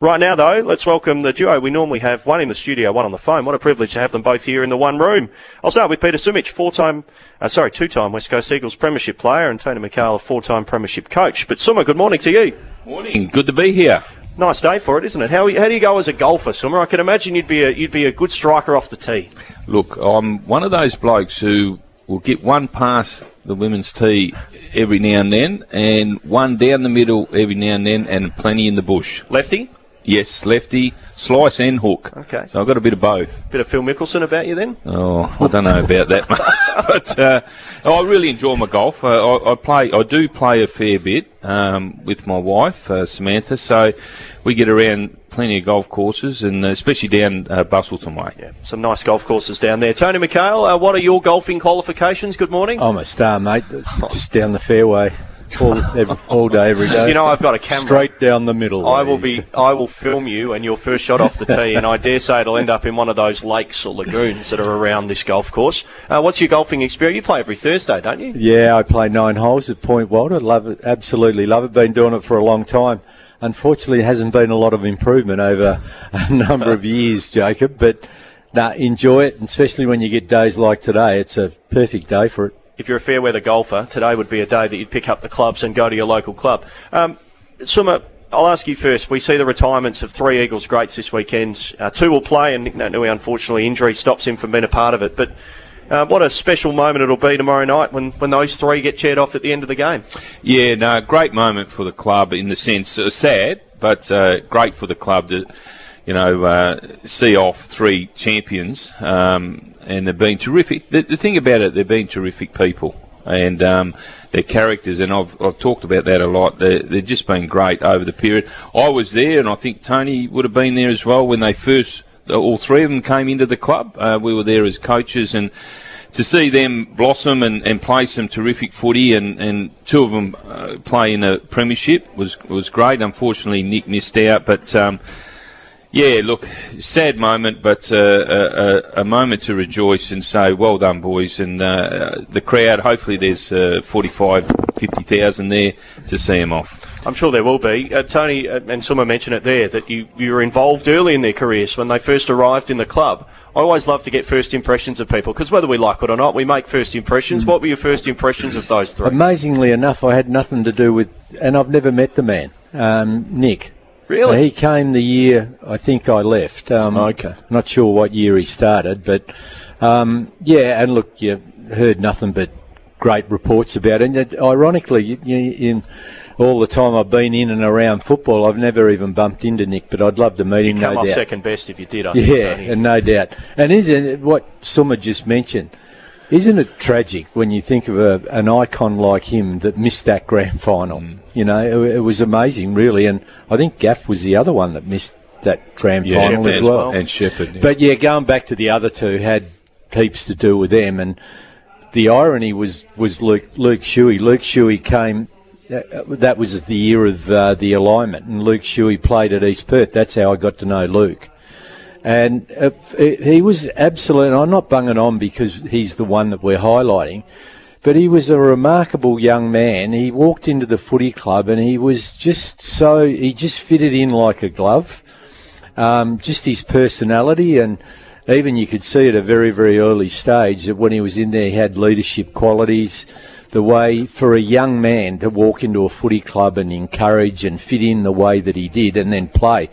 Right now, though, let's welcome the duo. We normally have one in the studio, one on the phone. What a privilege to have them both here in the one room. I'll start with Peter Sumich, four-time, uh, sorry, two-time West Coast Eagles premiership player, and Tony Micale, a four-time premiership coach. But Summer, good morning to you. Morning. Good to be here. Nice day for it, isn't it? How, how do you go as a golfer, Summer? I can imagine you'd be a you'd be a good striker off the tee. Look, I'm one of those blokes who will get one past the women's tee every now and then, and one down the middle every now and then, and plenty in the bush. Lefty. Yes, lefty, slice and hook. Okay. So I've got a bit of both. Bit of Phil Mickelson about you then? Oh, I don't know about that, but uh, I really enjoy my golf. Uh, I, I, play, I do play a fair bit um, with my wife uh, Samantha, so we get around plenty of golf courses, and especially down uh, Busselton way. Yeah, some nice golf courses down there. Tony Micale, uh, what are your golfing qualifications? Good morning. I'm a star, mate. Just down the fairway all, every, all day, every day. You know, I've got a camera straight down the middle. I will be. I will film you and your first shot off the tee, and I dare say it'll end up in one of those lakes or lagoons that are around this golf course. Uh, what's your golfing experience? You play every Thursday, don't you? Yeah, I play nine holes at Point Walter. Love it, absolutely love it. Been doing it for a long time. Unfortunately, hasn't been a lot of improvement over a number of years, Jacob. But nah, enjoy it, especially when you get days like today. It's a perfect day for it if you're a fair weather golfer, today would be a day that you'd pick up the clubs and go to your local club. Um, Summa, I'll ask you first. We see the retirements of three Eagles greats this weekend. Uh, two will play, and Nick Naitanui, unfortunately, injury stops him from being a part of it. But uh, what a special moment it'll be tomorrow night when, when those three get chaired off at the end of the game. Yeah, no, great moment for the club in the sense, uh, sad, but uh, great for the club to, you know, uh, see off three champions. Um, and they've been terrific. The, the thing about it, they've been terrific people, and um, their characters, and I've, I've talked about that a lot. They're, they've just been great over the period. I was there, and I think Tony would have been there as well when they first, all three of them came into the club. Uh, we were there as coaches, and to see them blossom and, and play some terrific footy, and, and two of them uh, play in a premiership was was great. Unfortunately, Nick missed out, but. Um, yeah, look, sad moment, but uh, a, a, moment to rejoice and say, well done, boys. And uh, the crowd, hopefully there's uh, 45, 50,000 there to see them off. I'm sure there will be. Uh, Tony uh, and Summer mentioned it there, that you, you were involved early in their careers when they first arrived in the club. I always love to get first impressions of people because whether we like it or not, we make first impressions. Mm. What were your first impressions of those three? Amazingly enough, I had nothing to do with, and I've never met the man, um, Nick. Really? he came the year I think I left. Um, okay. Not sure what year he started, but um, yeah. And look, you heard nothing but great reports about it. And ironically, you, you, in all the time I've been in and around football, I've never even bumped into Nick, but I'd love to meet him. You'd come no off doubt. second best if you did. I yeah, and no doubt. And isn't what Summer just mentioned? Isn't it tragic when you think of a, an icon like him that missed that grand final? Mm. You know, it, it, was amazing, really. And I think Gaff was the other one that missed that grand yeah, final as well. well. And Sheppard. Yeah. But yeah, going back to the other two had heaps to do with them. And the irony was, was Luke, Luke Shuey. Luke Shuey came that was the year of uh, the alignment, and Luke Shuey played at East Perth. That's how I got to know Luke and uh, he was absolute. I'm not bunging on because he's the one that we're highlighting, but he was a remarkable young man. He walked into the footy club and he was just so he just fitted in like a glove. Um, just his personality and even you could see at a very very early stage that when he was in there he had leadership qualities the way for a young man to walk into a footy club and encourage and fit in the way that he did and then play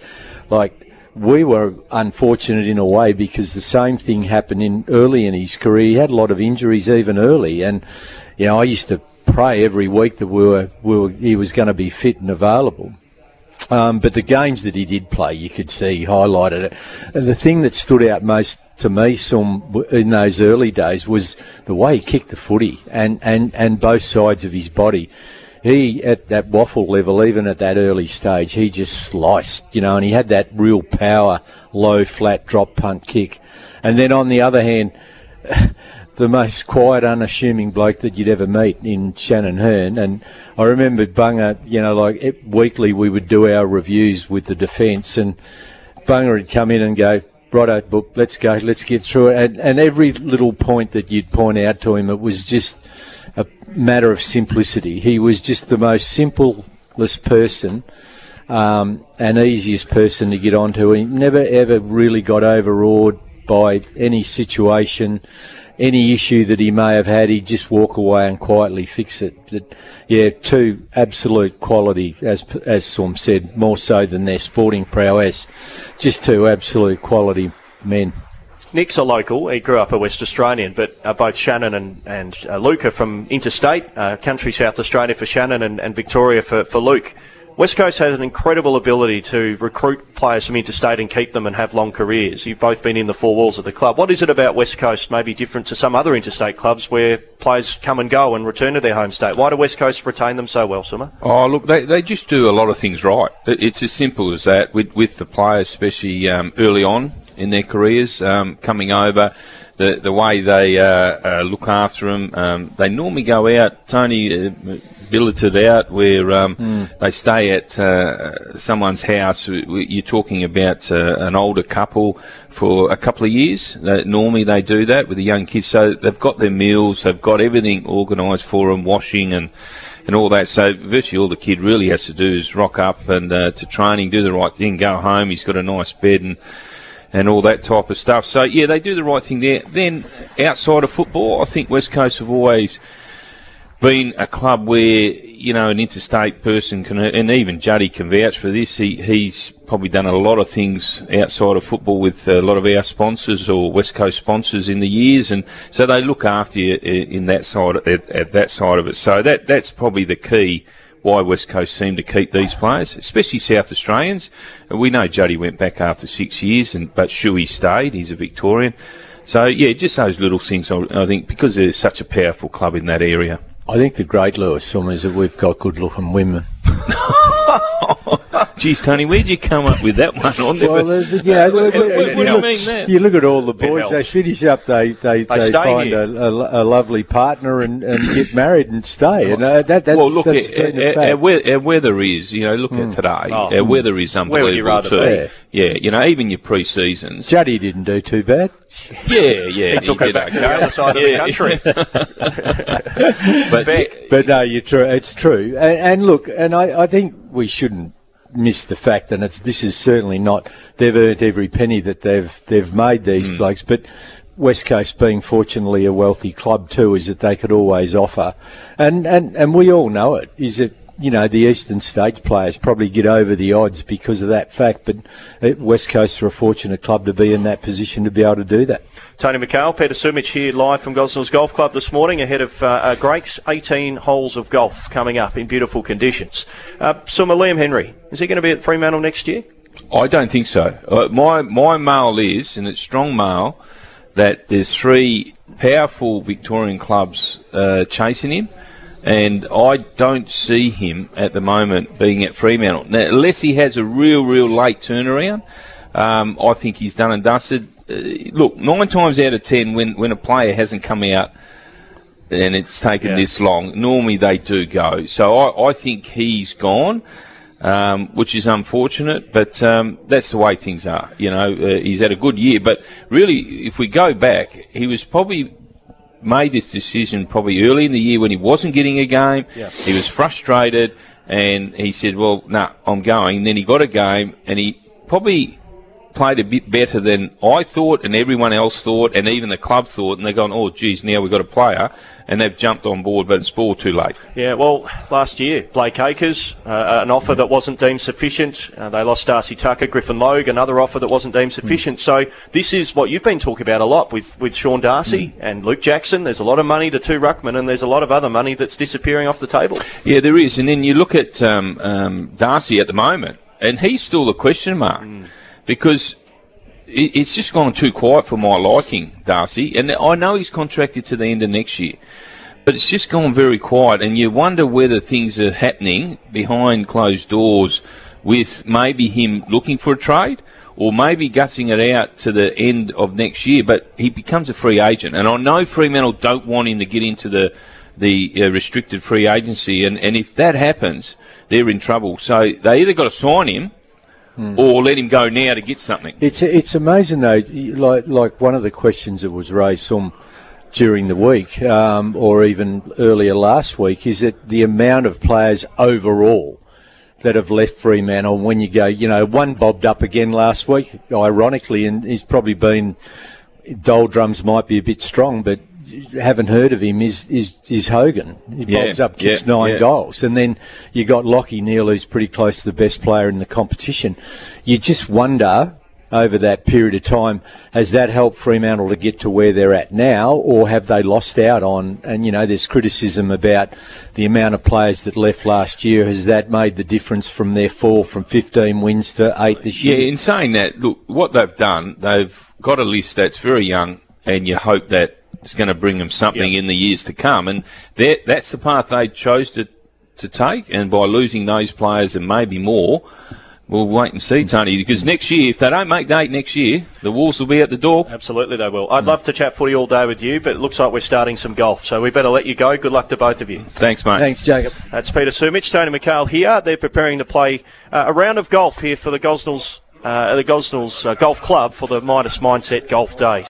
like we were unfortunate in a way because the same thing happened in early in his career. He had a lot of injuries even early, and you know I used to pray every week that we were, we were he was going to be fit and available. Um, but the games that he did play, you could see he highlighted it. And the thing that stood out most to me, some in those early days, was the way he kicked the footy and, and, and both sides of his body he at that waffle level, even at that early stage, he just sliced, you know, and he had that real power, low, flat drop punt kick. And then on the other hand, the most quiet, unassuming bloke that you'd ever meet in Shannon Hurn. And I remember Bunga, you know, like weekly we would do our reviews with the defence, and Bunga would come in and go, righto, book, let's go, let's get through it. And, and every little point that you'd point out to him, it was just a matter of simplicity. He was just the most simplest person. um, and easiest person to get onto. He never ever really got overawed by any situation, any issue that he may have had. He'd just walk away and quietly fix it. But, yeah, two absolute quality, as as Sum said, more so than their sporting prowess. Just two absolute quality men. Nick's a local. He grew up a West Australian, but uh, both Shannon and, and uh, Luke are from interstate, uh, country South Australia for Shannon and, and Victoria for, for Luke. West Coast has an incredible ability to recruit players from interstate and keep them and have long careers. You've both been in the four walls of the club. What is it about West Coast, maybe different to some other interstate clubs, where players come and go and return to their home state? Why do West Coast retain them so well, Summer? Oh, look, they, they just do a lot of things right. It's as simple as that with, with the players, especially um, early on in their careers, um, coming over. The, the way they uh, uh, look after them, um, they normally go out. Tony uh, billeted out where um, mm. they stay at uh, someone's house. You're talking about uh, an older couple for a couple of years. normally they do that with the young kids. So they've got their meals, they've got everything organised for them, washing and and all that. So virtually all the kid really has to do is rock up and uh, to training, do the right thing, go home. He's got a nice bed and and all that type of stuff. So yeah, they do the right thing there. Then outside of football, I think West Coast have always been a club where you know an interstate person can, and even Juddy can vouch for this. He he's probably done a lot of things outside of football with a lot of our sponsors or West Coast sponsors in the years, and so they look after you uh, in that side at, at that side of it. So that that's probably the key why West Coast seem to keep these players, especially South Australians. We know Juddy went back after six years, and but Shuey stayed. He's a Victorian. So yeah, just those little things. I think because there's such a powerful club in that area. I think the great Lewis is that we've got good-looking women. Geez, Tony, where'd you come up with that one on there? Well, uh, yeah, what, what, what, what do you mean there? You look at all the boys, they finish up, they they, they, they find a, a, a, lovely partner and, and get married and stay. And uh, that, that's, well, look, that's our, our, our, weather is, you know, look mm. at today, oh. our weather is unbelievable too. Be? Yeah, you know, even your pre-seasons. Juddy didn't do too bad. Yeah, yeah. he took it back to the other side yeah. of the country. but, but no, you're true. It's true. And, and look, and I, I think we shouldn't miss the fact, and it's this is certainly not they've earned every penny that they've they've made these mm. blokes, but. West Coast being fortunately a wealthy club too, is that they could always offer, and and and we all know it. Is that you know, the Eastern States players probably get over the odds because of that fact. But uh, West Coast are a fortunate club to be in that position to be able to do that. Tony Micale, Peter Sumich here live from Gosnells Golf Club this morning ahead of uh, uh, Grakes 18 holes of golf coming up in beautiful conditions. Uh, Summa Liam Henry, is he going to be at Fremantle next year? I don't think so. Uh, my my mail is, and it's strong mail, that there's three powerful Victorian clubs uh, chasing him and I don't see him at the moment being at Fremantle. Now, unless he has a real, real late turnaround, um, I think he's done and dusted. Uh, look, nine times out of ten, when, when a player hasn't come out and it's taken yeah. this long, normally they do go. So I, I think he's gone. Um, which is unfortunate, but um, that's the way things are. You know, uh, he's had a good year, but really, if we go back, he was probably made this decision probably early in the year when he wasn't getting a game. Yeah. He was frustrated and he said, well, no, nah, I'm going. And then he got a game and he probably played a bit better than I thought and everyone else thought and even the club thought. And they're going, oh, geez, now we've got a player. And they've jumped on board, but it's ball too late. Yeah, well, last year, Blake Acres, uh, an offer that wasn't deemed sufficient. Uh, they lost Darcy Tucker, Griffin Logue, another offer that wasn't deemed sufficient. Mm. So this is what you've been talking about a lot with, with Sean Darcy mm. and Luke Jackson. There's a lot of money to two ruckman, and there's a lot of other money that's disappearing off the table. Yeah, there is. And then you look at um, um, Darcy at the moment, and he's still a question mark. Mm. Because it's just gone too quiet for my liking, Darcy. And I know he's contracted to the end of next year, but it's just gone very quiet. And you wonder whether things are happening behind closed doors with maybe him looking for a trade or maybe gutsing it out to the end of next year. But he becomes a free agent. And I know Fremantle don't want him to get into the the uh, restricted free agency. And, and if that happens, they're in trouble. So they either got to sign him mm. or let him go now to get something. It's it's amazing though. Like like one of the questions that was raised some during the week, um, or even earlier last week, is that the amount of players overall that have left Fremantle. When you go, you know, one bobbed up again last week, ironically, and he's probably been doldrums might be a bit strong, but haven't heard of him is is, is Hogan. He Yeah, bobs up, kicks yeah, nine yeah. goals, and then you got Lachie Neale, who's pretty close to the best player in the competition. You just wonder over that period of time has that helped Fremantle to get to where they're at now, or have they lost out on? And you know, there's criticism about the amount of players that left last year. Has that made the difference from their fall from 15 wins to eight this year? Yeah, in saying that, look, what they've done, they've got a list that's very young, and you hope that it's going to bring them something in the years to come. And that's the path they chose to, to take. And by losing those players and maybe more, we'll wait and see, Tony. Because next year, if they don't make the eight next year, the Wolves will be at the door. Absolutely, they will. I'd love to chat footy all day with you, but it looks like we're starting some golf, so we better let you go. Good luck to both of you. Thanks, mate. Thanks, Jacob. That's Peter Sumich, Tony Micale here. They're preparing to play uh, a round of golf here for the Gosnells, uh, the Gosnells uh, Golf Club for the Midas Mindset Golf Day.